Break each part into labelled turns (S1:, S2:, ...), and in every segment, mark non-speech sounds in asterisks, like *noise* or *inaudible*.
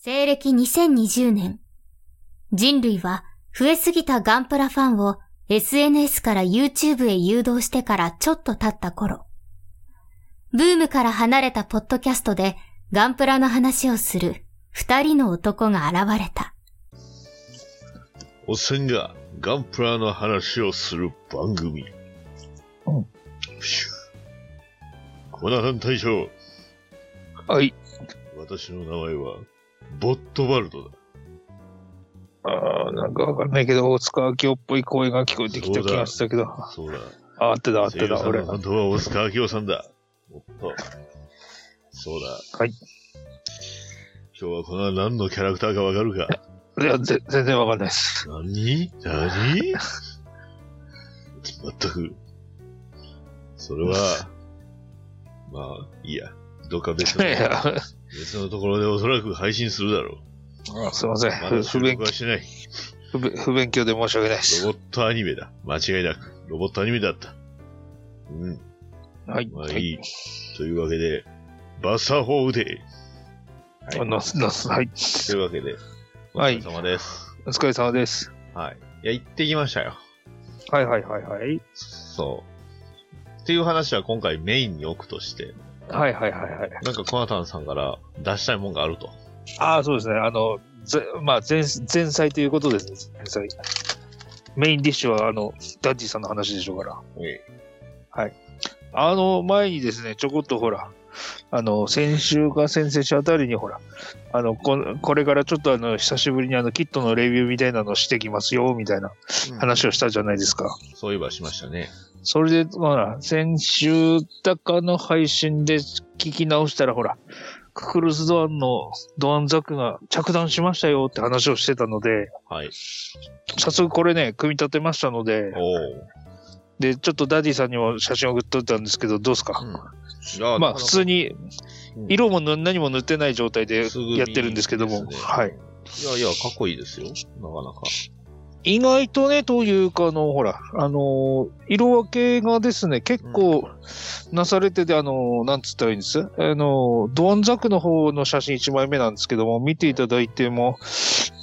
S1: 西暦2020年、人類は増えすぎたガンプラファンを SNS から YouTube へ誘導してからちょっと経った頃、ブームから離れたポッドキャストでガンプラの話をする二人の男が現れた。
S2: おっさんがガンプラの話をする番組。
S3: うん。
S2: コナハン大将、
S3: はい。
S2: 私の名前は、ボットバルドだ。
S3: ああ、なんかわかんないけど、大塚明夫っぽい声が聞こえてきた気がしたけど。あ
S2: そうだ。
S3: あってた、あってた、俺。
S2: 本当は大塚明夫さんだ。おっと。そうだ。
S3: はい。
S2: 今日はこの何のキャラクターかわかるか？
S3: いや、ぜ全然わかんないです。
S2: 何？何？全く。それは、まあ、いいや。どっか別
S3: い
S2: の、
S3: や、
S2: 別のところでおそらく配信するだろ
S3: あすいません。
S2: う。まだ
S3: 不
S2: 収
S3: 勉
S2: 録はしてない。
S3: 不勉不勉強で申し訳ないです。
S2: ロボットアニメだ。間違いなく。ロボットアニメだった。うん。
S3: はい。
S2: まあ、
S3: はい
S2: い。というわけで、バッサーホーデ
S3: あの、のはい。
S2: ーというわけで、お
S3: はい
S2: 疲れ様です。
S3: お疲れ様です。
S2: はい。いや、行ってきましたよ。
S3: はいはいはいはい。
S2: そう。っていう話は今回メインに置くとして、
S3: はいはいはいはい。
S2: なんかコナタンさんから出したいもんがあると。
S3: ああ、そうですね。あの、ぜまあ、前、前菜ということですね。前菜。メインディッシュは、あの、ダッジさんの話でしょうから。
S2: え
S3: あの、前にですね、ちょこっとほら、あの、先週か先々週あたりにほら、あの、ここれからちょっとあの、久しぶりにあの、キットのレビューみたいなのしてきますよ、みたいな話をしたじゃないですか。
S2: そういえばしましたね。
S3: それで、まあ、先週だかの配信で聞き直したら、ほら、ククルスドアンのドアンザックが着弾しましたよって話をしてたので、
S2: はい。
S3: 早速これね、組み立てましたので、
S2: おお。
S3: で、ちょっとダディさんにも写真送っといたんですけど、どうですか、
S2: うん。
S3: まあ、普通、に、
S2: うん
S3: 色も塗何も塗ってない状態でやってるんですけども、
S2: ね
S3: はい。
S2: いやいや、かっこいいですよ。なかなか。
S3: 意外とね、というか、あの、ほら、あのー色分けがですね、結構なされてて、あのーなんつったらいいんです？あのードアンザックの方の写真1枚目なんですけども、見ていただいても、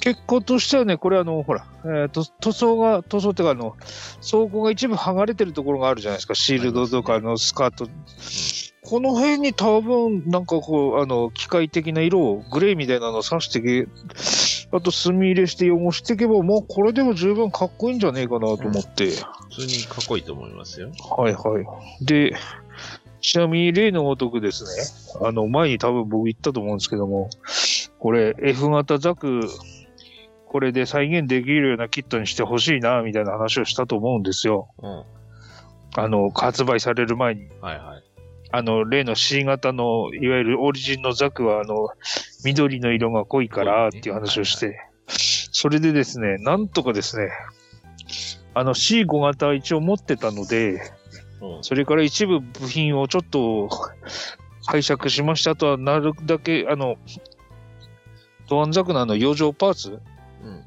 S3: 結構としてはね、これあの、ほら、えっ、と、塗装が、塗装っていうか、あの、装甲が一部剥がれてるところがあるじゃないですか、シールドとかのスカート。この辺に多分、なんかこう、あの、機械的な色を、グレーみたいなのを刺してけ、あと墨入れして汚していけば、もうこれでも十分かっこいいんじゃねえかなと思って。
S2: 普通にかっこいいと思いますよ。
S3: はいはい。で、ちなみに例のごとくですね、あの、前に多分僕言ったと思うんですけども、これ F 型ザク、これで再現できるようなキットにしてほしいな、みたいな話をしたと思うんですよ。
S2: うん。
S3: あの、発売される前に。
S2: はいはい。
S3: あの、例の C 型の、いわゆるオリジンのザクは、あの、緑の色が濃いから、っていう話をして、それでですね、なんとかですね、あの C5 型は一応持ってたので、
S2: うん。
S3: それから一部部品をちょっと拝借しました。あとはなるだけ、あの、ドアンザクのあの余剰パーツ
S2: うん。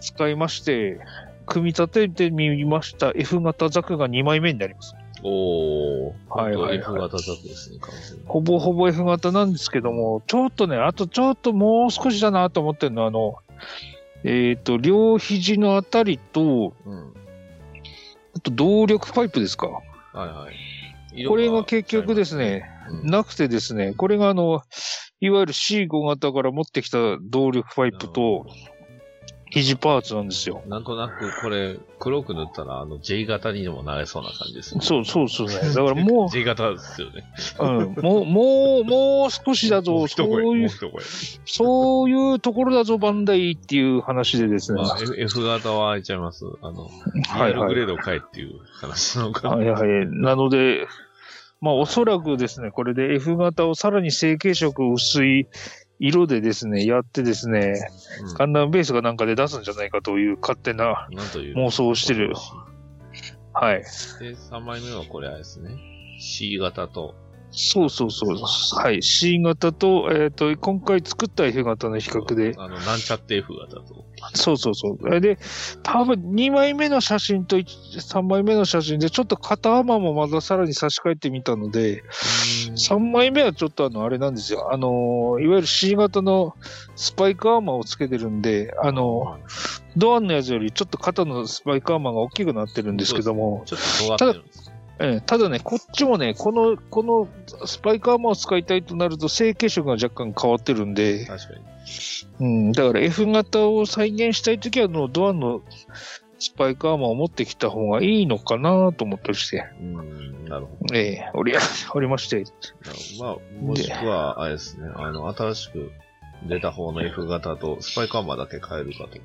S3: 使いまして、組み立ててみました F 型ザクが2枚目になります。
S2: おー。
S3: はいはいはい
S2: F 型ですね、完全に。
S3: ほぼほぼ F 型なんですけども、ちょっとね、あとちょっともう少しだなと思ってるのは、あの、えっ、と、両肘のあたりと、
S2: うん。
S3: あと動力パイプですか。
S2: はいはい。
S3: これが結局ですね、
S2: うん、
S3: なくてですね、これがあの、いわゆる C5 型から持ってきた動力パイプと、肘パーツなんですよ。
S2: なんとなくこれ、黒く塗ったら、あの、J 型にでもなれそうな感じですね。
S3: そう、そうですね。だからも *laughs*
S2: J 型ですよね。
S3: う、うん、もう、もう、もう少しだ
S2: も
S3: ぞ、そういう。そういうところだぞ、バンダイっていう話でですね。
S2: まあ、F, 型は開いちゃいます。あの、
S3: はいは
S2: グレード買えっていう話なのかな。
S3: はいはい。なので、まあおそらくですね、これで F 型をさらに成型色薄い色でですね、やってですね、
S2: うん
S3: ガンダムベースがなんかで出すんじゃないかという勝手な。妄想をしてる。はい。
S2: で、3枚目はこれあれですね。C 型と、
S3: そうそうそう。はい。C 型と、えっ、と、今回作った F 型の比較で、
S2: あの、なんちゃって F 型と。
S3: そうそうそう。で、多分2枚目の写真と3枚目の写真で、ちょっと肩幅もまださらに差し替えてみたので、
S2: うー
S3: 3枚目はちょっとあの、あれなんですよ。あの、いわゆる C 型のスパイクアーマーをつけてるんで、あの、ドアンのやつよりちょっと肩のスパイクアーマーが大きくなってるんですけども、
S2: ちょっと尖ってるんです。
S3: ええただね、こっちもね、この、このスパイクアーマーを使いたいとなると、成形色が若干変わってるんで、
S2: 確かに。
S3: うん、だから F 型を再現したいときは、あの、ドアンのスパイクアーマーを持ってきた方がいいのかなと思ったりして、
S2: うん、なるほど。
S3: ええおり、*laughs* おりまして、
S2: まあ、もしくは、あれですね、あの、新しく出た方の F 型とスパイクアーマーだけ変えるかとか。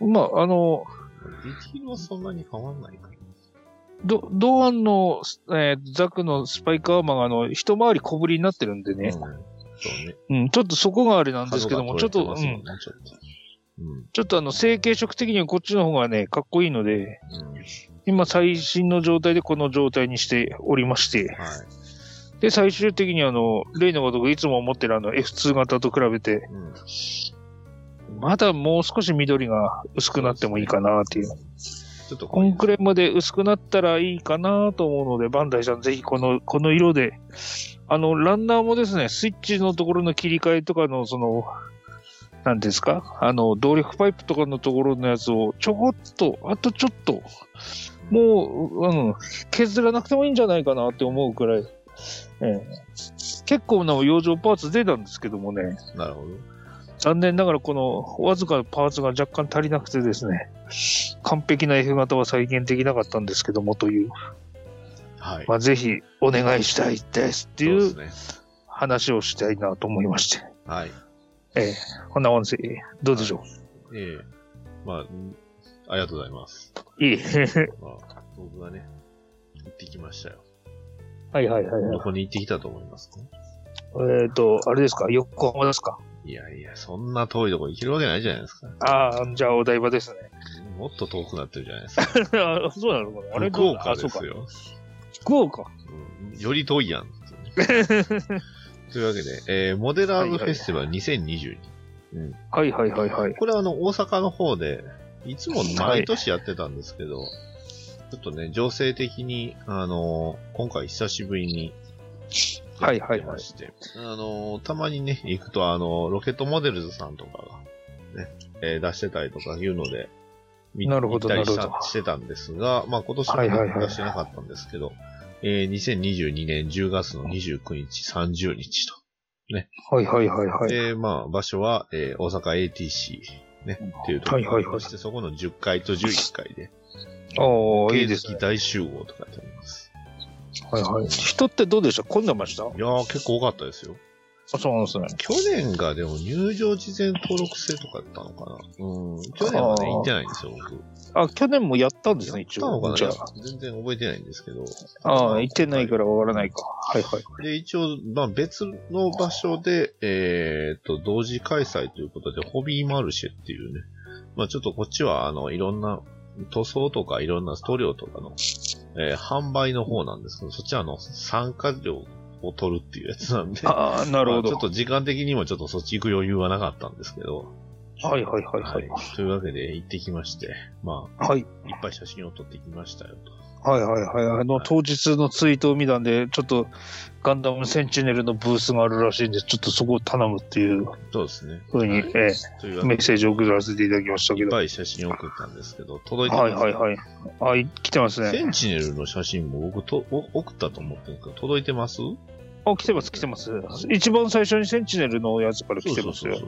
S3: まあ、あの、
S2: ディティールはそんなに変わんないか
S3: ド、ドアンの、えーザクのスパイクアーマーが、あの、一回り小ぶりになってるんで
S2: ら。
S3: ね、
S2: うん。ね。
S3: うん、ちょっとそこがあれなんですけども、ちょっと、うん
S2: ちょっと。うん。
S3: ちょっとあの、成形色的にはこっちの方がね、かっこいいので、
S2: うん。
S3: 今最新の状態でこの状態にしておりまして、
S2: はい。
S3: で、最終的にあの、例のごとくいつも持ってるあの F2 型と比べて、
S2: うん。
S3: まだもう少し緑が薄くなってもいいかなっていう。
S2: ちょっと
S3: コンクレまで薄くなったらいいかなと思うので、バンダイさんぜひこの、この色で、あの、ランナーもですね、スイッチのところの切り替えとかの、その、なんですか？あの、動力パイプとかのところのやつをちょこっと、あとちょっと、もう、うん、削らなくてもいいんじゃないかなって思うくらい、ええ。結構な養生パーツ出たんですけどもね、
S2: なるほど。
S3: 残念ながらこのわずかなパーツが若干足りなくてですね、完璧な F 型は再現できなかったんですけどもという、
S2: はい。
S3: まあ、ぜひお願いしたいですっていう。話をしたいなと思いまして、
S2: はい。
S3: ええこんな音声、どうでしょ
S2: ええまあ、うんありがとうございます。
S3: う。いい。
S2: まあ、僕がね、行ってきましたよ。
S3: はいはいはいはい
S2: ど。こに行ってきたと思いますか？
S3: えっ、と、あれですか、横浜ですか？
S2: いやいや、そんな遠いとこ行けるわけないじゃないですか。
S3: ああ、じゃあお台場ですね。
S2: もっと遠くなってるじゃないですか。
S3: あ *laughs* そうなのかなあれ
S2: 福岡。ですよ。
S3: 福岡。
S2: うんより遠いやん。*laughs* というわけで、えーモデラーズフェスティバル2022。うん
S3: はいはいはいはい。
S2: これはあの、大阪の方で、いつも毎年やってたんですけど、ちょっとね、情勢的に、あの、今回久しぶりに、
S3: はいはいはい
S2: やってまして、あの、たまにね、行くと、あの、ロケットモデルズさんとかが、ね、えー出してたりとかいうので、見
S3: なるほど
S2: たりしてたんですが、まあ今年は
S3: はいはいはい
S2: 出してなかったんですけど、えー2022年10月の29日、30日と。
S3: はいはいはいはい。
S2: で、まあ場所は、えー大阪 ATC、ね、っていうところ、
S3: はいはいはい
S2: そしてそこの10階と11階で、
S3: おー、いい
S2: 芸
S3: ですね。
S2: 術大集合と書いて。
S3: はいはい。人ってどうでした？混んでました？
S2: いやー結構多かったですよ。
S3: あ、そうなんですね。
S2: 去年がでも入場事前登録制とかやったのかなうん。去年はね、行ってないんですよ、僕。
S3: あ、去年もやったんですね、
S2: やっ
S3: 一応。
S2: たのかな？全然覚えてないんですけど。
S3: あ。ああ、行ってないからわからないか。はいはい。
S2: で、一応、まあ別の場所で、えーっと、同時開催ということで、ホビーマルシェっていうね。まあちょっとこっちは、あの、いろんな塗装とかいろんな塗料とかの、えー販売の方なんですけど、そっちはあの、参加料を取るっていうやつなんで。
S3: ああ、なるほど。
S2: まあちょっと時間的にもちょっとそっち行く余裕はなかったんですけど。
S3: はいはいはいはい。
S2: というわけで行ってきまして、まあ、
S3: はい。
S2: いっぱい写真を撮ってきましたよと。
S3: はいはいはい。あの、当日のツイートを見たんで、ちょっと、ガンダムセンチネルのブースがあるらしいんで、ちょっとそこを頼むっていう
S2: そうですね。
S3: ふうに、
S2: はい
S3: え
S2: という
S3: えメッセージを送らせていただきましたけど。は
S2: いっぱい写真を送ったんですけど、届いて
S3: い
S2: ます
S3: はいはい。あ、い来てますね。
S2: センチネルの写真も僕とお送ったと思ってるんですけど、届いてます？
S3: あ、来てます来てます。一番最初にセンチネルのやつから来てますよ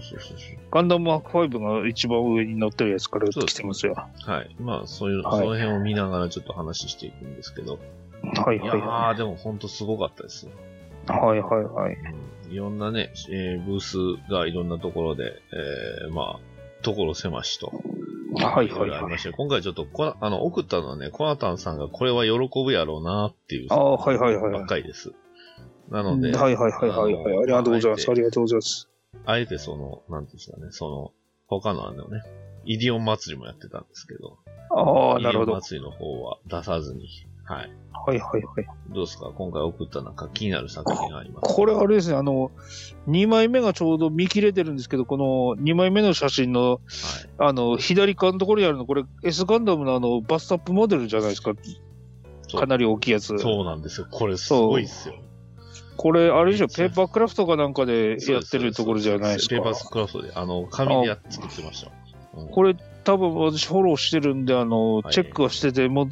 S3: ガンダムマーク5が一番上に乗ってるやつから来てますよ。
S2: はい。まあ、そういう、
S3: はい
S2: その辺を見ながらちょっと話していくんですけど。いや
S3: はいはいは
S2: ー、でもほんとすごかったですよ。
S3: い。はいはいはい。
S2: うん、いろんなね、えーブースがいろんなところで、えー、まあ、ところ狭しと。
S3: はいはいはい。
S2: いろありましたよ今回ちょっとこな、あの、送ったのはね、コナタンさんがこれは喜ぶやろうなっていう、
S3: ああ、はいはいはい。
S2: ばっかりです。なので、
S3: はいはいはいはいはい。ありがとうございます。ありがとうございます。
S2: あえてその、なんていうんですかね、その、他のあのね、イディオン祭りもやってたんですけど、
S3: ああ、なるほど。
S2: イディオン祭りの方は出さずに、はい。
S3: はいはいはい。
S2: どうですか？今回送ったなんか気になる作品があります
S3: これあれですね、あの、2枚目がちょうど見切れてるんですけど、この2枚目の写真の、
S2: はい。
S3: あの、左側のところにあるの、これ S ガンダムのあの、バストアップモデルじゃないですか？かなり大きいやつ。
S2: そうなんですよ。これすごいっすよ。
S3: これ、あれでしょ、ペーパークラフトかなんかでやってるところじゃないですか。
S2: ペーパークラフトで、あの、紙でやっ作ってました。うん。
S3: これ、多分私フォローしてるんで、あの、
S2: はい。
S3: チェックはしてて、もう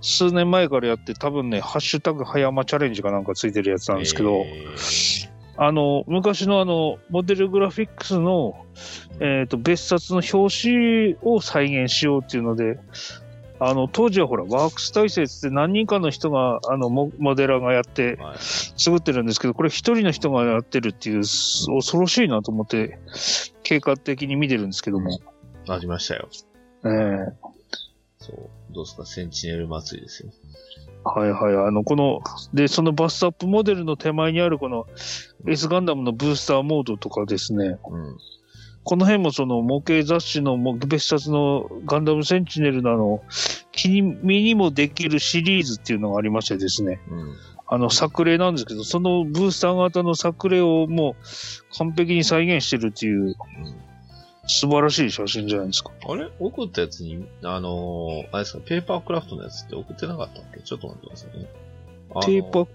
S3: 数年前からやって、多分ね、ハッシュタグ早山チャレンジかなんかついてるやつなんですけど、
S2: えー。
S3: あの、昔のあの、モデルグラフィックスの、えっ、と、別冊の表紙を再現しようっていうので、あの、当時はほら、ワークス体制って何人かの人が、あの、モモデラーがやって
S2: はい
S3: 作ってるんですけど、これ一人の人がやってるっていう、す恐ろしいなと思って、経過的に見てるんですけども、
S2: ありましたよ。
S3: ええ
S2: そう。どうですか、センチネル祭りですよ。
S3: はいはい。あの、この、で、そのバストアップモデルの手前にあるこの S ガンダムのブースターモードとかですね、
S2: うん。
S3: この辺もその模型雑誌のも別冊のガンダムセンチネルのあの、君にもできるシリーズっていうのがありましてですね、
S2: うん。
S3: あの作例なんですけど、そのブースター型の作例をもう完璧に再現してるっていう
S2: うん
S3: 素晴らしい写真じゃないですか。
S2: あれ？送ったやつに、あのーあれですか、ペーパークラフトのやつって送ってなかったっけ？ちょっと待ってくださいね。あの
S3: テーパー、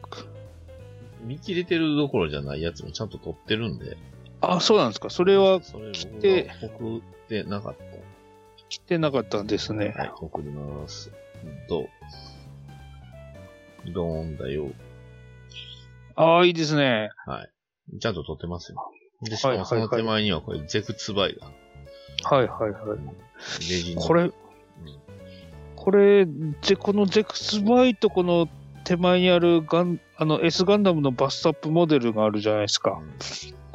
S2: 見切れてるどころじゃないやつもちゃんと撮ってるんで。
S3: あ、そうなんですか。それは
S2: それ僕
S3: て
S2: が送ってなかっ
S3: 来てなかったんですね
S2: た。。はい、送ります。どう？ドーンだよ。
S3: ああ、いいですね。
S2: はい。ちゃんと撮ってますよ。で、しかもその手前にはこれ、ゼクツバイが。
S3: はいはいはい。
S2: レジの
S3: これ、
S2: うん
S3: これ、で、このゼクスバイとこの手前にあるガン、あの S ガンダムのバストアップモデルがあるじゃないですか。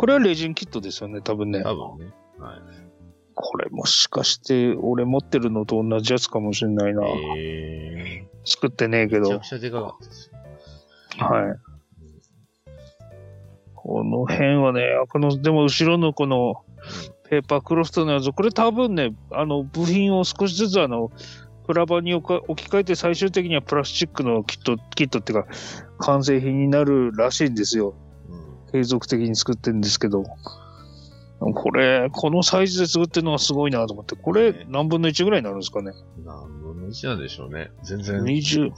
S3: これはレジンキットですよね、多分ね。
S2: 多分ね。はい。
S3: これもしかして、俺持ってるのと同じやつかもしれないな。
S2: え
S3: 作ってねえけ
S2: ー、めちゃ
S3: ど。
S2: くちゃでかかったですよ。
S3: はい。この辺はね、この、でも後ろのこのペーパークロストのやつ、これ多分ね、あの、部品を少しずつあの、プラ板に置き換えて最終的にはプラスチックのキット、キットっていうか、完成品になるらしいんですよ。継続的に作ってるんですけど。これ、このサイズで作ってるのがすごいなと思って、これ
S2: ね
S3: 何分の1ぐらいになるんですかね？
S2: 何分の1なんでしょうね。全然。
S3: 20、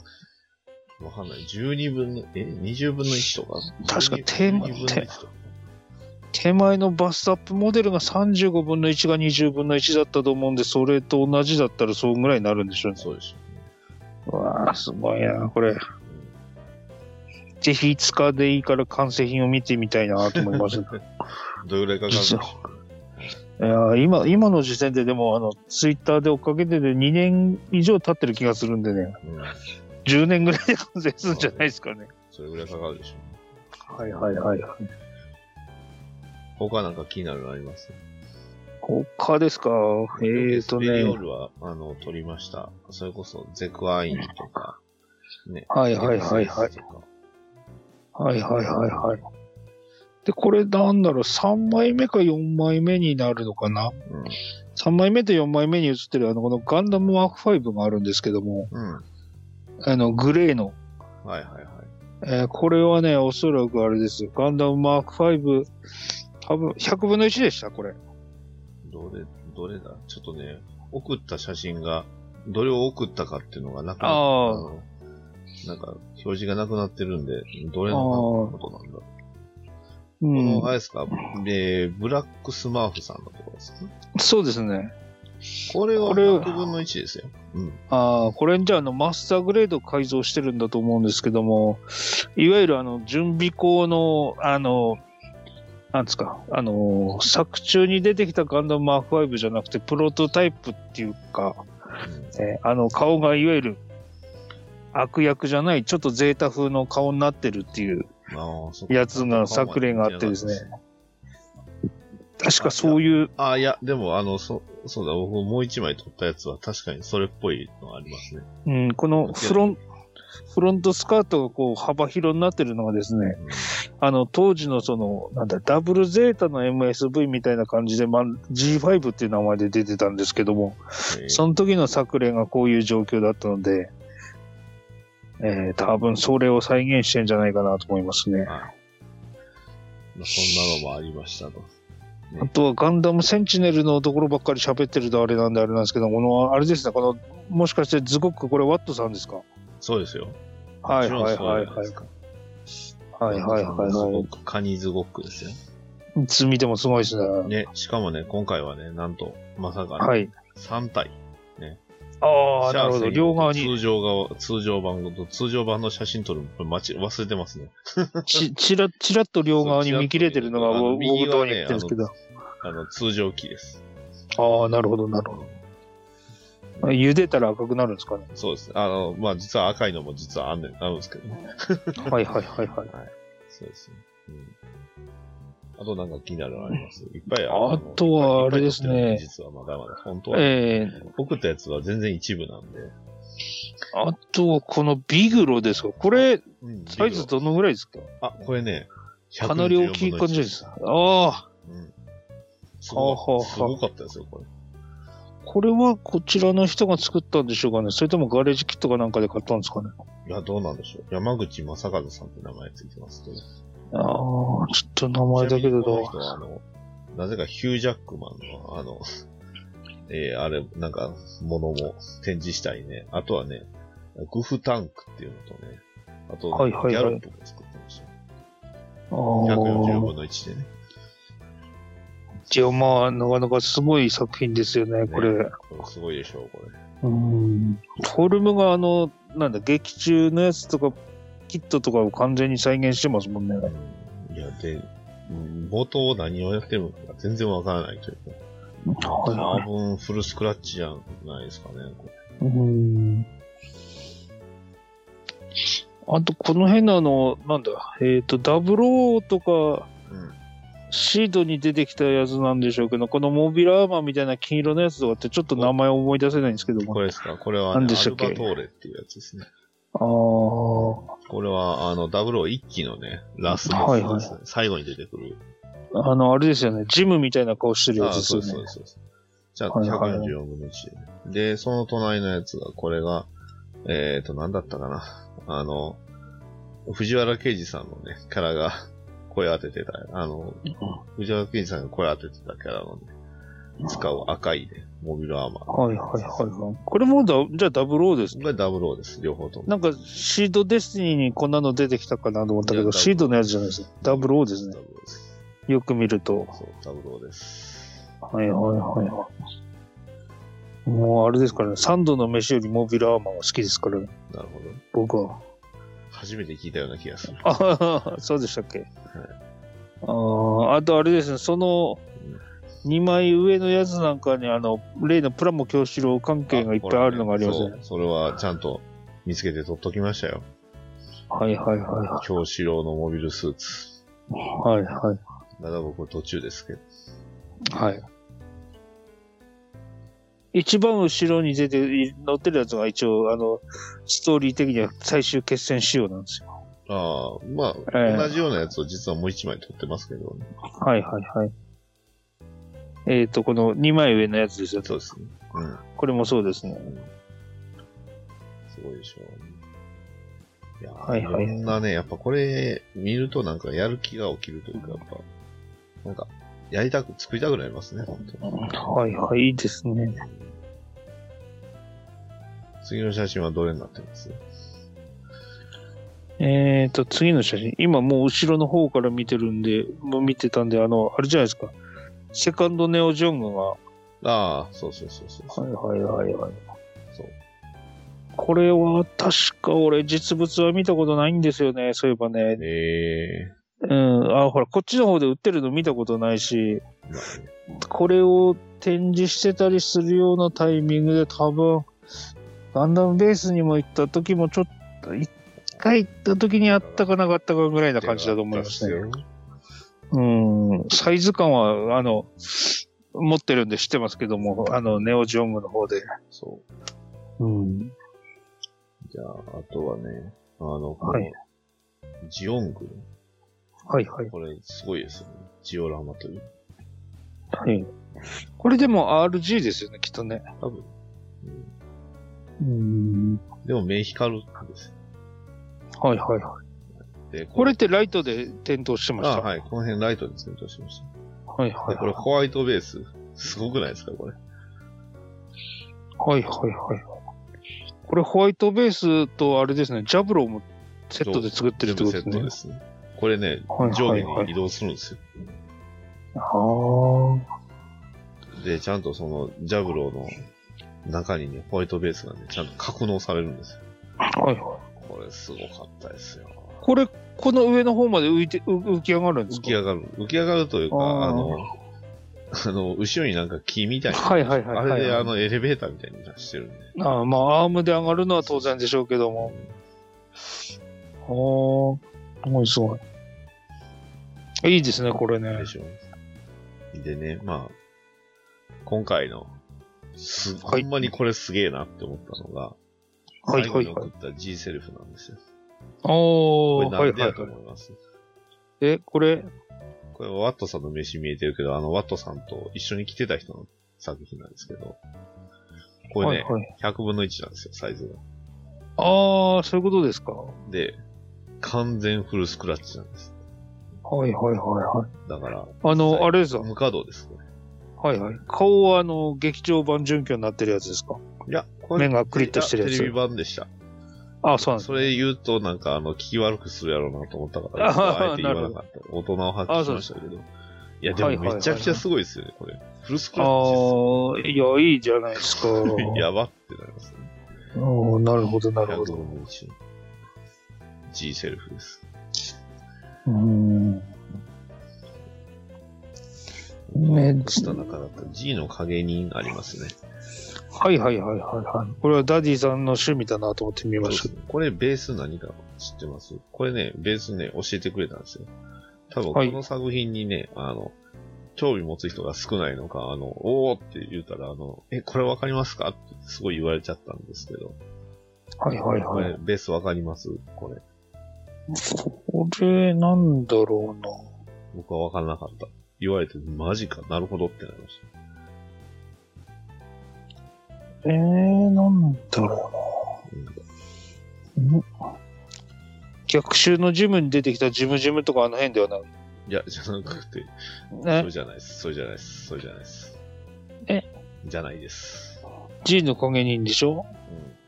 S2: わかんない。12分の、え ?20 分の1とか？
S3: 確か
S2: 12
S3: テーマ
S2: 分の1とか
S3: 手前のバストアップモデルが35分の1が20分の1だったと思うんで、それと同じだったらそうぐらいになるんでしょうね。
S2: そうでし
S3: うわあすごいな、これ。ぜひいつかでいいから完成品を見てみたいなと思います。*laughs*
S2: どれぐらいかかるんでしょう
S3: や今、今の時点ででも、あの、ツイッターで追っかけてて2年以上経ってる気がするんでね、
S2: うん。
S3: 10年ぐらいで完成するんじゃないですかね。
S2: それぐらいかかるでしょ。
S3: はいはいはいはい。
S2: 他なんか気になるのあります？
S3: 他ですか？えーと
S2: スペリオー
S3: ね。
S2: ルは、あの、取りました。それこそ、ゼクアインとか、ね。
S3: はいはいはいはい。はいはいはいはい。で、これなんだろう、3枚目か4枚目になるのかな？
S2: うん。
S3: 3枚目と4枚目に映ってるあの、このガンダムマーク5があるんですけども、
S2: うん。
S3: あの、グレーの。
S2: はいはいはい。
S3: えーこれはね、おそらくあれですよ。ガンダムマーク5、多分100分の1でした、これ。
S2: どれ、どれだ？ちょっとね、送った写真が、どれを送ったかっていうのがなく
S3: あー
S2: のなんか、表示がなくなってるんで、どれのことなんだろう。
S3: うん
S2: この、あれですか、で、ブラックスマーフさんのところですか？
S3: そうですね。
S2: これは
S3: これ
S2: 100分の1ですよ。うん。
S3: ああ、これじゃあ、あの、マスターグレード改造してるんだと思うんですけども、いわゆるあの、準備校の、あの、なんですか、あの、作中に出てきたガンダムマーク5じゃなくて、プロトタイプっていうか、えーあの、顔がいわゆる悪役じゃない、ちょっとゼータ風の顔になってるっていうやつが作例があってですね。確かそういう、
S2: ああ、いや、でも、あの、そ、そうだ、僕もう一枚撮ったやつは確かにそれっぽいのがありますね。
S3: うん、このフロン、フロントスカートがこう幅広になってるのがですね、あの、当時のその、なんだ、ダブルゼータの MSV みたいな感じで、まあ、G5 っていう名前で出てたんですけども、
S2: えー
S3: その時の作例がこういう状況だったので、えー、多分それを再現してんじゃないかなと思いますね。
S2: はい。まあ、そんなのもありましたと。
S3: あとはガンダムセンチネルのところばっかり喋ってるとあれなんであれなんですけど、この、あれですね、この、もしかしてズゴック、これワットさんですか？
S2: そうですよ。
S3: はいはいはいはい。はいはいはい
S2: す
S3: はい。
S2: カニズゴックですよ。
S3: いつ見てもすごいですね。
S2: ね、しかもね、今回はね、なんと、まさかね、
S3: はい。
S2: 3体。
S3: ああ、なるほど。両側に
S2: 通常側、通常版と通常版の写真撮るの、間違忘れてますね。*laughs*
S3: ち、ちら、ちらっと両側に見切れてるのが僕とに言ってるんですけど。
S2: あの、通常機です。
S3: ああ、なるほど、なるほど。茹でたら赤くなるんですかね。
S2: そうです。あの、まあ、実は赤いのも実はあんねん、あるんですけどね。
S3: はいはいはいはい。*laughs*
S2: そうですね。うん。あとなんか気になるのあります？いっぱい
S3: あ
S2: の
S3: とはあれですね。
S2: 実はまだまだ。本当は、
S3: ええ。
S2: 送ったやつは全然一部なんで。
S3: あとはこのビグロですか？これ、
S2: うん
S3: サイズどのぐらいですか？
S2: あ、これね、
S3: かなり大きい感じです。ああ、
S2: うん。すごすごかったですよ、これ。
S3: これはこちらの人が作ったんでしょうかねそれともガレージキットかなんかで買ったんですかね
S2: いや、どうなんでしょう。山口正和さんって名前ついてますけど。
S3: ああ、ちょっと名前だけで
S2: ちなみにこの
S3: ど。
S2: 人はあの、なぜかヒュージャックマンの、あの、えー、あれ、なんか、ものも展示したりね。あとはね、グフタンクっていうのとね、あと、ギャロップも作ってました。
S3: あ
S2: 140
S3: あ
S2: 分の1でね。
S3: いや、まあ、なかなかすごい作品ですよね、これ。
S2: ねすごいでしょう、これ。
S3: うん。フォルムがあの、なんだ、劇中のやつとか、キットとかを完全に再現してますもんね。
S2: うんいや、で、うん冒頭何をやってるのか全然わからないというか。多分フルスクラッチじゃないですかね。これ
S3: うん。あと、この辺のあの、なんだ、えっ、と、ダブローとか、
S2: うん。
S3: シードに出てきたやつなんでしょうけど、このモビルアーマーみたいな金色のやつとかってちょっと名前を思い出せないんですけども。
S2: これですか？これは、ね、
S3: 何でしたっけ？
S2: アルバトーレっていうやつですね。
S3: ああ、
S2: これは、あの、001期のね、ラスボスね。
S3: はいはい
S2: 最後に出てくる。
S3: あの、あれですよね。ジムみたいな顔してるや
S2: あ
S3: つですよね
S2: そうそう。そうそう。じゃあ、
S3: はいはいはい
S2: 144分の1でね。で、その隣のやつが、これが、えっ、ー、と、なんだったかな。あの、藤原啓治さんのね、キャラが声当ててた、あの、藤原啓治さんが声当ててたキャラのね、使う赤いね、モビルアーマー。
S3: はいはいはいはい。これもだ、じゃあダブルオーですね。
S2: これダブルオーです、両方とも。
S3: なんか、シードデスティニーにこんなの出てきたかなと思ったけど、シードのやつじゃないです。ダブルオーですね。
S2: ダブルオーです。
S3: よく見ると。
S2: そう、ダブルオーです。
S3: はいはいはいはい。もうあれですからね、三度の飯よりモビルアーマーが好きですから、ね、
S2: なるほど。
S3: 僕は。
S2: 初めて聞いたような気がする。
S3: あははそうでしたっけ、あーあとあれですね、その2枚上のやつなんかに、あの、例のプラモ教師郎関係がいっぱいあるのがありますね。
S2: そうそれはちゃんと見つけて取っときましたよ。
S3: はいはいはいは
S2: 京志郎のモビルスーツ。
S3: い。はいはい。
S2: まだ僕途中ですけど。
S3: はい。一番後ろに出て、乗ってるやつが一応、あの、ストーリー的には最終決戦仕様なんですよ。
S2: ああ、まあ、
S3: ええ
S2: 同じようなやつを実はもう一枚取ってますけど、
S3: はいはいはい。えっ、と、この2枚上のやつですよ。
S2: そうですね。うん。
S3: これもそうですね。
S2: すごいでしょう、ね。いや、
S3: はいはい
S2: いろんなね、やっぱこれ見るとなんかやる気が起きるというか、やっぱ、なんか、やりたく、作りたくなりますね、本当に。
S3: はいはい、いいですね。
S2: 次の写真はどれになってます？
S3: えっ、と、次の写真。今もう後ろの方から見てるんで、もう見てたんで、あの、あれじゃないですか。セカンドネオジョングが、は
S2: ああ、そうそうそうそうそう。
S3: いはいはいはい。
S2: そう。
S3: これは確か俺実物は見たことないんですよね、そういえばね。
S2: ええ
S3: うん、あ、ほら、こっちの方で売ってるの見たことないし、これを展示してたりするようなタイミングで多分、ガンダムベースにも行った時もちょっと、一回行った時にあったかなかったかぐらいな感じだと思いますね。うん、サイズ感は、あの、持ってるんで知ってますけども、あの、ネオジオングの方で。
S2: そう。
S3: うん。
S2: じゃあ、あとはね、あの、この
S3: はい
S2: ジオング。
S3: はいはい。
S2: これ、すごいですよね。ジオラマという。
S3: はい。これでも RG ですよね、きっとね。
S2: 多分。うん
S3: うん。
S2: でも、目光るんです
S3: はいはいはい。
S2: で、
S3: これってライトで点灯してました？
S2: あはい。この辺ライトで点灯しまし
S3: はいは
S2: た。
S3: い
S2: で、これホワイトベース。すごくないですか、これ？
S3: はいはいはい。これホワイトベースとあれですね、ジャブローもセットで作ってるってことです
S2: セットで。すね。これね、
S3: はいはい
S2: 上
S3: はい
S2: 下に移動するんですよ。
S3: は
S2: で、ちゃんとその、ジャブローの中にね、ホワイトベースがね、ちゃんと格納されるんですよ。
S3: あ。はいはい。
S2: これすごかったですよ。
S3: これ、この上の方まで浮いて、う浮き上がるんですか？
S2: 浮き上がる。浮き上がるというか、
S3: あ
S2: の、*laughs* あの、後ろになんか木みたいな。
S3: はいはいはいはい
S2: あれであの、エレベーターみたいに出してるんで。
S3: ああまあ、アームで上がるのは当然でしょうけども。はあ、すごいすごい。いいですね、これね
S2: で。しょ。でね、まあ、今回の、す、
S3: はい
S2: ほんまにこれすげえなって思ったのが、
S3: はいは
S2: 送。った G セルフなんですよ。
S3: おー、
S2: これなんでや
S3: はいはいはい。
S2: と思います、
S3: え、これ、
S2: これはワットさんの飯見えてるけど、あのワットさんと一緒に来てた人の作品なんですけど、これね、
S3: はいはい。
S2: 100分の1なんですよ、サイズが。
S3: ああ、そういうことですか。は
S2: で、完全フルスクラッチなんです。
S3: いはいはいはい。
S2: だから、
S3: あの、
S2: はい
S3: あれですか？
S2: 無稼働です、これ。
S3: はいはい。顔はあの、劇場版準拠になってるやつですか？
S2: いや、これ
S3: 目がクリッとしてるやつ
S2: いテレビ版でした。
S3: ああ、そうなんです
S2: それ言うと、なんか、あの、聞き悪くするやろうなと思ったから、
S3: あはは
S2: あえて言わなかった。大人を発揮しましたけど。いや、で
S3: はいはいはい
S2: もめちゃくちゃすごいですよね、これ。フルスクラ
S3: あ
S2: ッチ
S3: あ、いや、いいじゃないですか。
S2: ですよ。やばってなりますね。
S3: おーなるほど、なるほ
S2: 100
S3: ど。
S2: 分の1 G セルフです。
S3: うーん。ね
S2: した中だったら G の影人ありますね。
S3: はいはいはいはいはい。これはダディさんの趣味だなと思って見ました。
S2: これベース何か知ってます？これね、ベースね、教えてくれたんですよ。多分
S3: はい
S2: この作品にね、あの、興味持つ人が少ないのか、あの、おーって言うたら、あの、え、これわかりますか？ってすごい言われちゃったんですけど。
S3: はいはい
S2: これ
S3: はい。、
S2: ベースわかります？これ。
S3: これ、なんだろうな。
S2: 僕はわからなかった。言われて、マジか、なるほどってなりまし
S3: えー、なんだろ
S2: た。う
S3: な。ん逆襲のジムに出てきたジムジムとかあの辺ではない？
S2: いや、じゃなくて、そ
S3: ね
S2: れ。じゃないです。それじゃないです。それじゃないです。
S3: え？
S2: じゃないです。
S3: G の影人でしょ？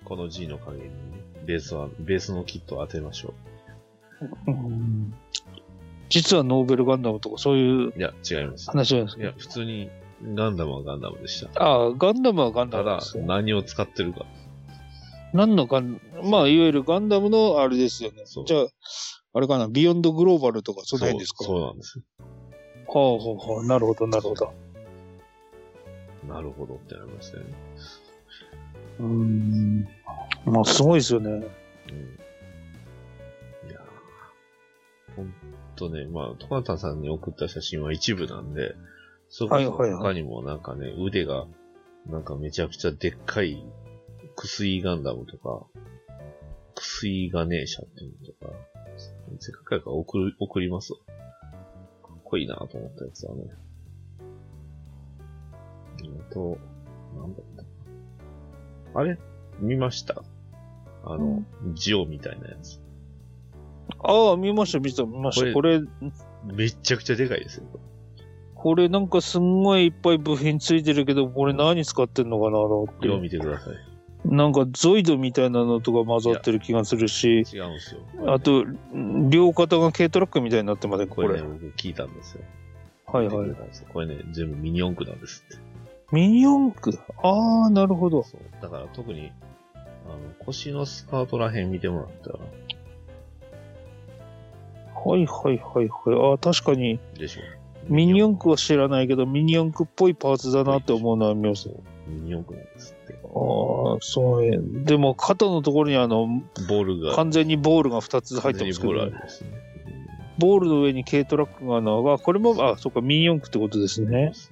S2: うん。この G の影にね、ベースは、ベースのキットを当てましょ
S3: うん。実はノーベルガンダムとかそういう
S2: う。いや、違います。
S3: 話なんですね。
S2: いや、普通に、ガンダムはガンダムでした。
S3: ああ、ガンダムはガンダ
S2: ただ
S3: ムです、よ。
S2: 何を使ってるか。
S3: 何のガン、まあ、いわゆるガンダムのあれですよね。
S2: そう
S3: じゃあ、あれかな、ビヨンドグローバルとかその辺ですか？
S2: そうそうなんですよ。
S3: ほうほうほう、なるほど、なるほど。
S2: なるほどってなりましたよね。
S3: うーん。まあ、すごいですよね。
S2: うん。ほんとね、まあ、トカタさんに送った写真は一部なんで、そこ
S3: はいはいはい
S2: 他にもなんかね、腕が、なんかめちゃくちゃでっかい、クスイガンダムとか、クスイガネーシャっていうのとか、せっかくやから送る、送りますわ。かっこいいなと思ったやつはね。あと、なんだったあれ？見ました？あの、ジオみたいなやつ。
S3: ああ、見ました、見た、見ました。こ
S2: こ
S3: れ、
S2: めっちゃくちゃでかいですよ。こ
S3: これなんかすんごいいっぱい部品ついてるけど、これ何使ってんのかなと思って。
S2: 見てください。
S3: なんかゾイドみたいなのとか混ざってる気がするし、
S2: 違うんですよ。
S3: あと、両肩が軽トラックみたいになってまで、これ。
S2: これね、僕聞いたんですよ。
S3: はいはい
S2: これね、全部ミニ四駆なんですって。
S3: ミニ四駆？ああ、なるほど。
S2: そう。だから特に、あの、腰のスカートらへん見てもらったら、
S3: はいはいはいはい。ああ、確かに、
S2: でしょ。
S3: ミニ四駆は知らないけど、ミニ四駆っぽいパーツだなって思うのは見ます。
S2: ミニ四駆なんですって。
S3: ああ、そうね。でも、肩のところにあの、
S2: ボールが、
S3: 完全にボールが2つ入ってますけど
S2: ボールある、んですね。
S3: ボールの上に軽トラックがあの、あ、これも、あ、そっか、ミニ四駆ってことです
S2: うん
S3: ね。す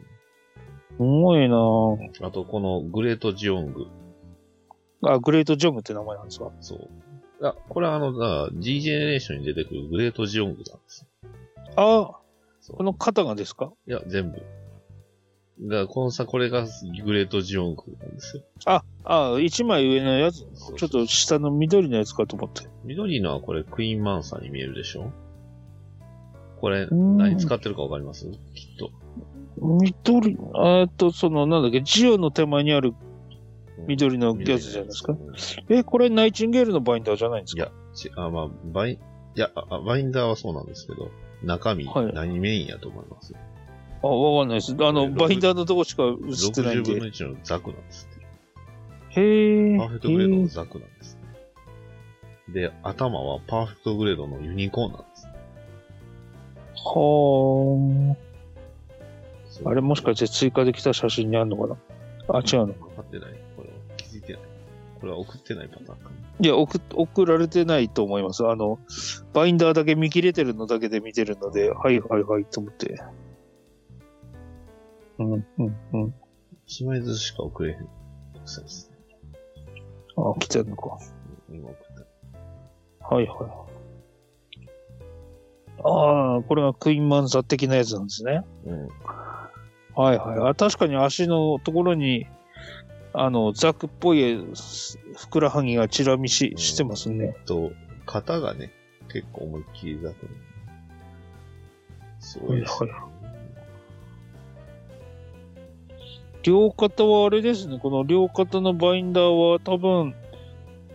S3: ごいな
S2: あと、このグレートジオング。
S3: あ、グレートジョングって名前なんですか？
S2: そう。あ、これはあの、G ジェネレーションに出てくるグレートジオングなんです。
S3: ああ、この肩がですか？
S2: いや、全部。だから、このさ、これがグレートジオングなんですよ。
S3: あ、あ、一枚上のやつ、
S2: そう
S3: ちょっと下の緑のやつかと思って。
S2: 緑のはこれクイーンマンサーに見えるでしょ？これ、
S3: ん
S2: 何使ってるかわかります？きっと。
S3: 緑、えっと、その、なんだっけ、ジオの手前にある、緑のやつじゃないですか？え、これナイチンゲールのバインダーじゃないんですか？
S2: いや、ちあ、まあ、バイ、いや、あバインダーはそうなんですけど、中身、
S3: はい
S2: 何メインやと思います？
S3: あ、わかんないです。あの、
S2: 60
S3: バインダーのとこしか映ってないん
S2: ?60 分の
S3: で。
S2: 1のザクなんですって。
S3: へえ。
S2: パーフェクトグレードのザクなんですね。で、頭はパーフェクトグレードのユニコーンなんです。
S3: はあ。あれもしかして追加できた写真にあるのかな？あ、違うの。
S2: 分かってない。これは送ってないパターンかな。
S3: いや、送、送られてないと思います。あの、バインダーだけ見切れてるのだけで見てるので、はいはいはいと思って。うん、うん、うん。
S2: 1枚ずつしか送れへん。そうですね。
S3: あ、来てるのか。
S2: 今送った。
S3: はいはい。ああ、これがクイーンマンザ的なやつなんですね。
S2: うん。
S3: はいはい。あ確かに足のところに、あの、ザクっぽいすふくらはぎがチラ見ししてますね。
S2: と、型がね、結構思いっきりだと思う。すごいですね。
S3: 両肩はあれですね。この両肩のバインダーは多分、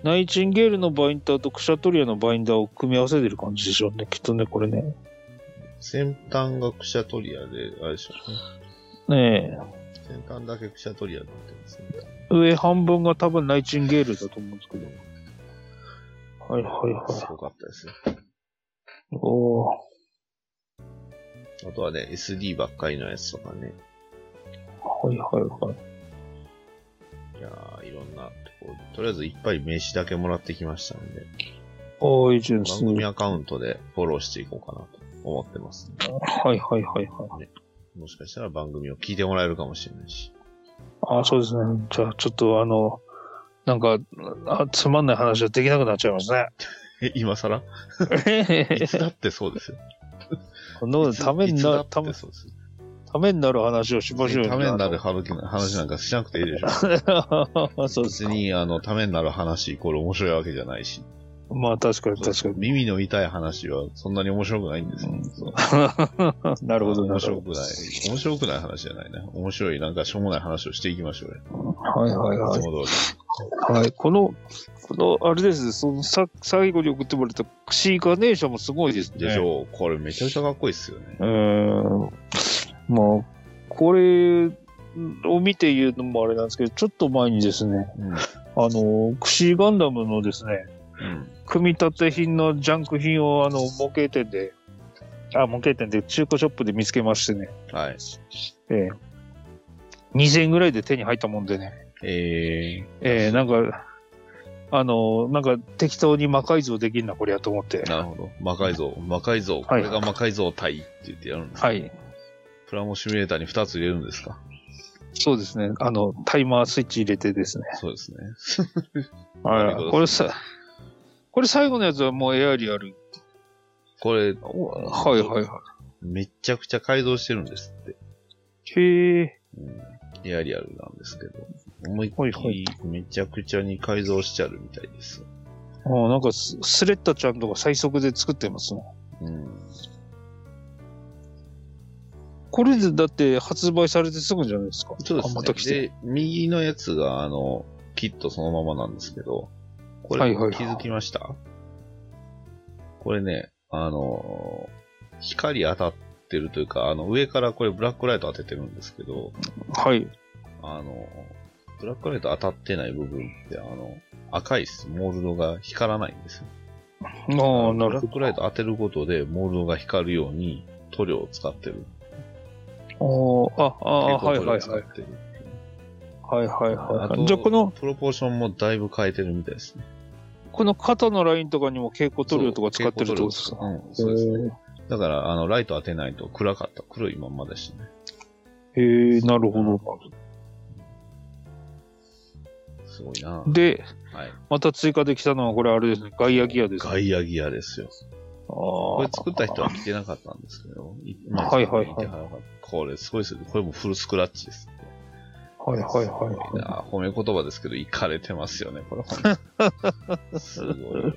S3: ナイチンゲールのバインダーとクシャトリアのバインダーを組み合わせてる感じでしょうね。きっとね、これね。
S2: 先端がクシャトリアで、あれでしょうね。
S3: ね
S2: 先端だけクシャトリアになってますね。
S3: え。上半分が多分ナイチンゲールだと思うんですけど。はいはいはい。
S2: すごかったですよ。
S3: おー
S2: あとはね、SD ばっかりのやつとかね。
S3: はいはいはい。
S2: いやー、いろんなところ、とりあえずいっぱい名刺だけもらってきましたんで、
S3: おー、いいです
S2: 番組
S3: ね。
S2: アカウントでフォローしていこうかなと思ってます、ね。
S3: はいはいはいはい。
S2: もしかしたら番組を聞いてもらえるかもしれないし。
S3: あそうですね。じゃあちょっとあの、なんか、あつまんない話はできなくなっちゃいますね。
S2: え、*laughs* 今更？*laughs* いつだってそうですよ。
S3: このためになる、ため。ためになる話をしましょうよ。
S2: ためになる話話なんかしなくていいでしょ。*laughs*
S3: そうです
S2: 別に、あの、ためになる話イコール面白いわけじゃないし。
S3: まあ確かに確かに。
S2: 耳の痛い話はそんなに面白くないんですよ。*laughs*
S3: なるほど、なるほ
S2: 面白くない。面白くない話じゃないね。面白い、なんかしょうもない話をしていきましょうよ。
S3: ど。はいはいはい
S2: いつ。も通
S3: はい。この、この、あれですね、そのさ、最後に送ってもらったクシーガネーションもすごいですね。
S2: り。でしょう。これめちゃくちゃかっこいいっすよね。
S3: うーん。まあ、これを見て言うのもあれなんですけど、ちょっと前にですね、
S2: うん。
S3: あの、クシーガンダムのですね、
S2: うん。
S3: 組み立て品のジャンク品をあの、模型店で、あ、模型店で中古ショップで見つけましてね、
S2: はい。
S3: ええ2000円ぐらいで手に入ったもんでね、
S2: え
S3: ええなんか、あの、なんか適当に魔改造できんな、これやと思って
S2: ー、。なるほど。魔改造。魔改造。これが魔改造体って言ってやるんですか
S3: はい。
S2: プラモシミュレーターに2つ入れるんですか？
S3: そうですね。あの、タイマースイッチ入れてですね。
S2: そうですね。
S3: は
S2: なるほど
S3: い。これさ、これ最後のやつはもうエアリアル。
S2: これ、
S3: はいはいは
S2: めっちゃくちゃ改造してるんですって。
S3: い。へえ。
S2: うん。エアリアルなんですけど。思いっ
S3: はいは
S2: きりめちゃくちゃに改造しちゃるみたいです。
S3: ああなんかススレッタちゃんとか最速で作ってますね。
S2: うん。
S3: これでだって発売されてすぐじゃないですか。
S2: そう
S3: あまた来
S2: ですね。
S3: て。
S2: で、右のやつが、あの、キットそのままなんですけど、これ、
S3: はいはいはい
S2: 気づきました？これね、あの、光当たってるというか、あの、上からこれブラックライト当ててるんですけど、
S3: はい。
S2: あの、ブラックライト当たってない部分って、あの、赤いです。モールドが光らないんですよ。
S3: ああ、な
S2: ブラッ
S3: るほ
S2: クライト当てることで、モールドが光るように塗料を使ってる。
S3: ど。ああ、ああ、はいはいはい。はいはい
S2: あ
S3: はい。
S2: と
S3: じゃあこの、
S2: プロポーションもだいぶ変えてるみたいですね。
S3: この肩のラインとかにも蛍光塗料とか使ってるってことですか？
S2: うん、そうですね。
S3: へ
S2: だから、あの、ライト当てないと暗かった。黒いまんまでしたね。
S3: え、へえなるほど。
S2: すごいな
S3: で、
S2: はい。
S3: また追加できたのはこれあれですね。ガイアギアですね。
S2: ガイアギアですよ。こ
S3: こ
S2: れ作った人は来てなかったんですけど。い
S3: はいはいはい
S2: これすごいですよ。これもフルスクラッチです。
S3: はいはいはいはい。
S2: あ褒め言葉ですけど、いかれてますよね、これ。*laughs* すごいよね。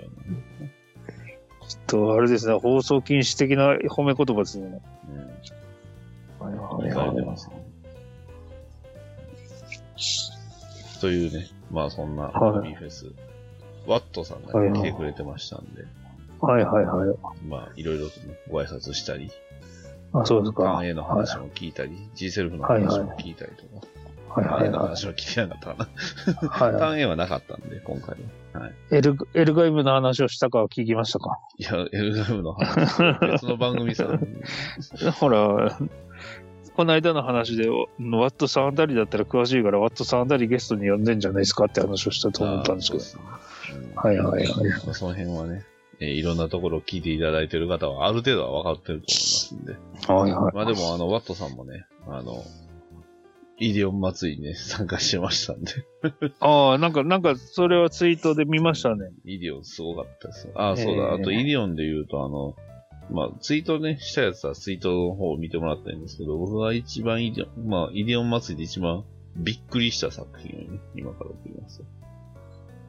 S3: と、あれですね。放送禁止的な褒め言葉ですね。
S2: うん。
S3: はいはい
S2: いかれてますね。というね、まあそんな
S3: はい
S2: ビーフェス。ワットさんが
S3: はいはい
S2: 来てくれてましたんで。
S3: はいはいはい。
S2: まあ、いろいろとね、ご挨拶したり、
S3: あ、そうですか。
S2: 単 A の話も聞いたり、G セルフの話も聞いたりとか、単
S3: はいはいは
S2: の話は聞けなかったか
S3: い。
S2: な。
S3: はいはい。
S2: 単 A はなかったんで、今回は。はい。
S3: エル、エルガイムの話をしたかは聞きましたか？
S2: いや、エルガムの話、*laughs* 別の番組さん、
S3: ほら、この間の話で、ワットさんあたりだったら詳しいから、ワットさんあたりゲストに呼んでんじゃないですかって話をしたと思ったんですけど。はいはいはい。
S2: まあその辺はね、えーいろんなところを聞いていただいている方は、ある程度は分かってると思いますんで。
S3: はいはい。
S2: まあでも、あの、ワットさんもね、あの、イデオン祭りにね、*laughs* 参加してましたんで、*laughs*
S3: ああ、なんか、なんか、それはツイートで見ましたね。
S2: イデオンすごかったです。ああ、そうだ。
S3: えー
S2: あと、イデオンで言うと、あの、まあ、ツイートね、したやつはツイートの方を見てもらったんですけど、僕が一番イデオン、まあ、イデオン祭りで一番びっくりした作品をね、今から送ります。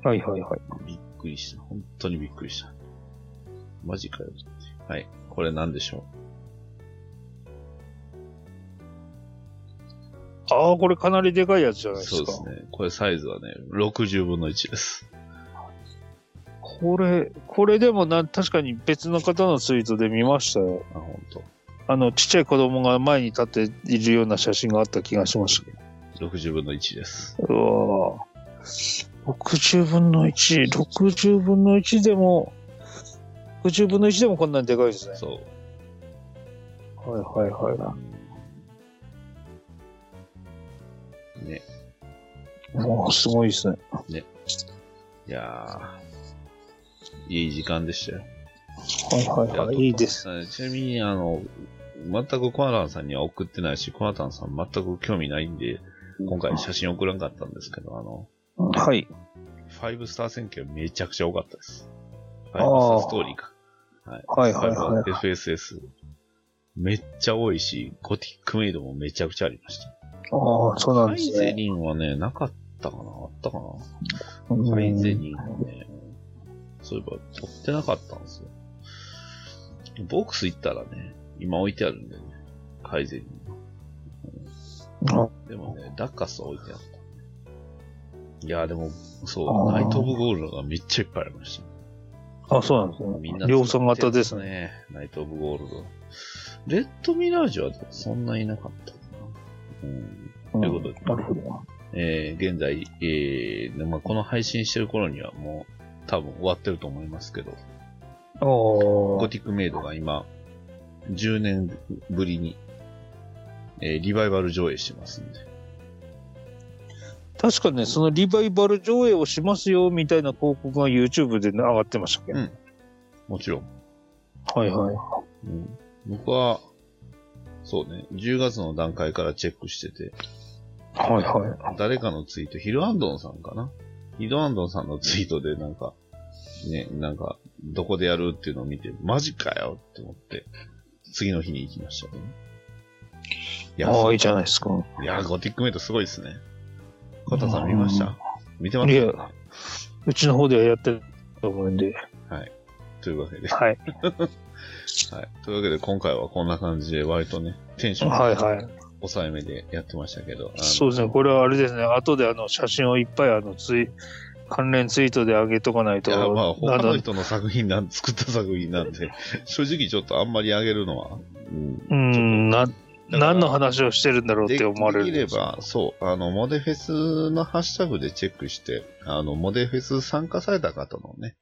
S3: はいはいはい。
S2: びっくりした。本当にびっくりした。マジかよ。はい。これ何でしょ
S3: ああ、これかなりでかいやつじゃな
S2: う
S3: いですか。
S2: そうですね。これサイズはね、60分の1です。
S3: これ、これでもな、確かに別の方のツイートで見ましたよ。
S2: あ、本当。
S3: あの、ちっちゃい子供が前に立っているような写真があった気がしました。
S2: 60分の1です。
S3: うわぁ。60分の1、60分の1でも、60分の1でもこんなにでかいですね。
S2: そう。
S3: はいはいはい。
S2: ね。
S3: もうすごいですね。
S2: いやー、いい時間でしたよ。
S3: はいはいはい。いいです。
S2: はいちなみに、あの、全くコナタンさんには送ってないし、コナタンさん全く興味ないんで、今回写真送らんかったんですけど、あの、
S3: はい。
S2: 5スター選挙めちゃくちゃ多かったです。5スタ
S3: あー
S2: ーストーリーか。はい。
S3: はいはいはい
S2: 5 FSS。めっちゃ多いし、ゴティックメイドもめちゃくちゃありました。
S3: ああ、そうなん
S2: ハイゼ
S3: ですね。
S2: リンはね、なかったかなあったかな
S3: うん
S2: ハイゼリンはね、そういえば取ってなかったんですよ。ボックス行ったらね、今置いてあるんでね、ハイゼリン。
S3: あ
S2: でもね、ダッカスは置いてあった。いや、でも、そう、ナイト・オブ・ゴールドがめっちゃいっぱいありました。
S3: あ、そうなんですね。
S2: みんな
S3: 量産型ですね。
S2: ね。ナイト・オブ・ゴールド。レッド・ミラージュはそんないなかった。ということで
S3: なるほど。
S2: えー、現在、えー、まあ、この配信してる頃にはもう多分終わってると思いますけど、
S3: お
S2: ゴティックメイドが今、10年ぶりに、えーリバイバル上映してますんで。
S3: 確かね、そのリバイバル上映をしますよ、みたいな広告が YouTube で、ね、上がってましたっけ、
S2: うんもちろん。
S3: はいはい。
S2: うん僕は、そうね、10月の段階からチェックしてて、
S3: はいはい。
S2: 誰かのツイート、ヒルアンドンさんかな？ヒルアンドンさんのツイートでなんか、ね、なんか、どこでやるっていうのを見て、マジかよって思って、次の日に行きましたね。い
S3: ああ、いいじゃないですか。
S2: いや、ゴティックメイトすごいですね。コタさん見ました？見てます？
S3: いやうちの方ではやってると思うんで。
S2: というわけで。
S3: はい。*laughs*
S2: はい。というわけで、今回はこんな感じで、割とね、テンション
S3: はいはい。
S2: 抑えめでやってましたけど。あの
S3: そうですね。これはあれですね。後であの写真をいっぱいあのツイ、関連ツイートで上げとかないと。
S2: いや、まあ、
S3: あ
S2: 他の
S3: の
S2: 人の作品なん、作った作品なんで、正直ちょっとあんまりあげるのは、うん。
S3: うん、な、
S2: から
S3: 何の話をしてるんだろうっ
S2: で
S3: て思われる。
S2: できれば、そう、あの、モデフェスのハッシュタグでチェックして、あの、モデフェス参加された方のね、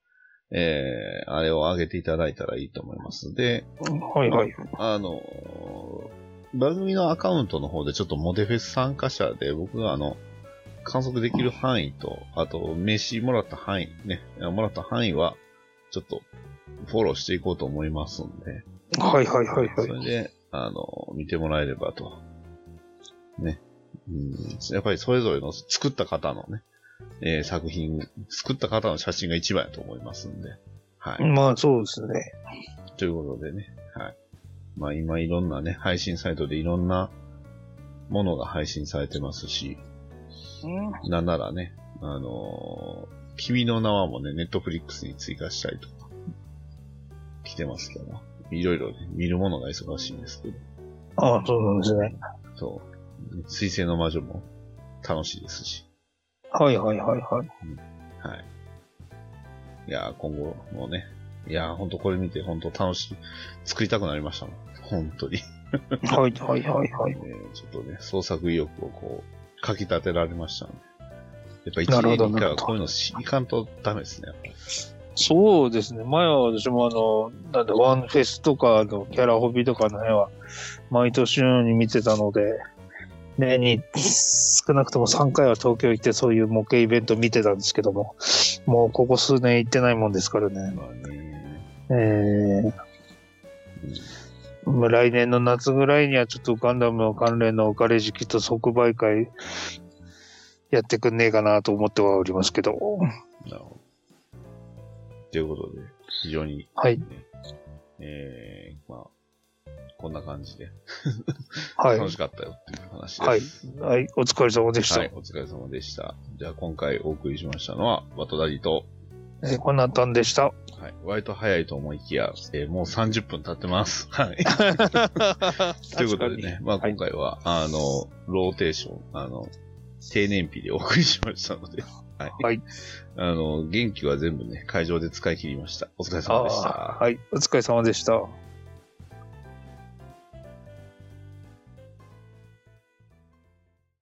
S2: えー、あれを上げていただいたらいいと思います。で、
S3: はいはい。
S2: あの、番組のアカウントの方でちょっとモデフェス参加者で僕があの、観測できる範囲と、あと名刺もらった範囲ね、もらった範囲は、ちょっとフォローしていこうと思いますんで、
S3: はいはいはいはい。
S2: それで、あの、見てもらえればと。ね。うん、やっぱりそれぞれの作った方のね、えー作品、作った方の写真が一番やと思いますんで。はい。
S3: まあそうですね。
S2: ということでね、はい。まあ今いろんなね、配信サイトでいろんなものが配信されてますし、なんならね、あのー君の名はもね、ネットフリックスに追加したりとか、来てますけど、いろいろね、見るものが忙しいんですけど、
S3: ああ、そうなんですね。
S2: そう、水星の魔女も楽しいですし、
S3: はいはいはいはい。
S2: はい。いやー、今後もね、いやー、ほんとこれ見て、ほんと楽しい、作りたくなりましたもん。本当に。*laughs*
S3: はい、はい、はい、はい。
S2: ねちょっとね、創作意欲をこう、かき立てられましたので。やっぱ一
S3: なるほど
S2: 年に一回はこういうのしいかんとダメですね。やっぱり
S3: そうですね。前は私もあの、なんだ、ワンフェスとかのキャラホビとかの辺は、毎年のように見てたので、年に少なくとも3回は東京行ってそういう模型イベント見てたんですけども、もうここ数年行ってないもんですからね。
S2: まあね。
S3: えーまあ来年の夏ぐらいにはちょっとガンダムの関連のガレージキット即売会やってくんねえかなと思ってはおりますけど。
S2: なるほど。ということで、非常に、
S3: はい。
S2: えー、まあ、こんな感じで、
S3: はい。
S2: 楽しかったよっていう話です。
S3: はい。はい。お疲れ様でした。
S2: はい、お疲れ様でした。じゃあ今回お送りしましたのは、バトダディと、
S3: えーこんなたんでした。
S2: はい、割と早いと思いきや、えーもう30分経ってます。*laughs* はい。ということでね、まあ
S3: はい
S2: 今回は、あの、ローテーション、あの、低燃費でお送りしましたので、はい。
S3: はい。
S2: あの、元気は全部ね、会場で使い切りました。お疲れ様でした。
S3: はい。お疲れ様でした。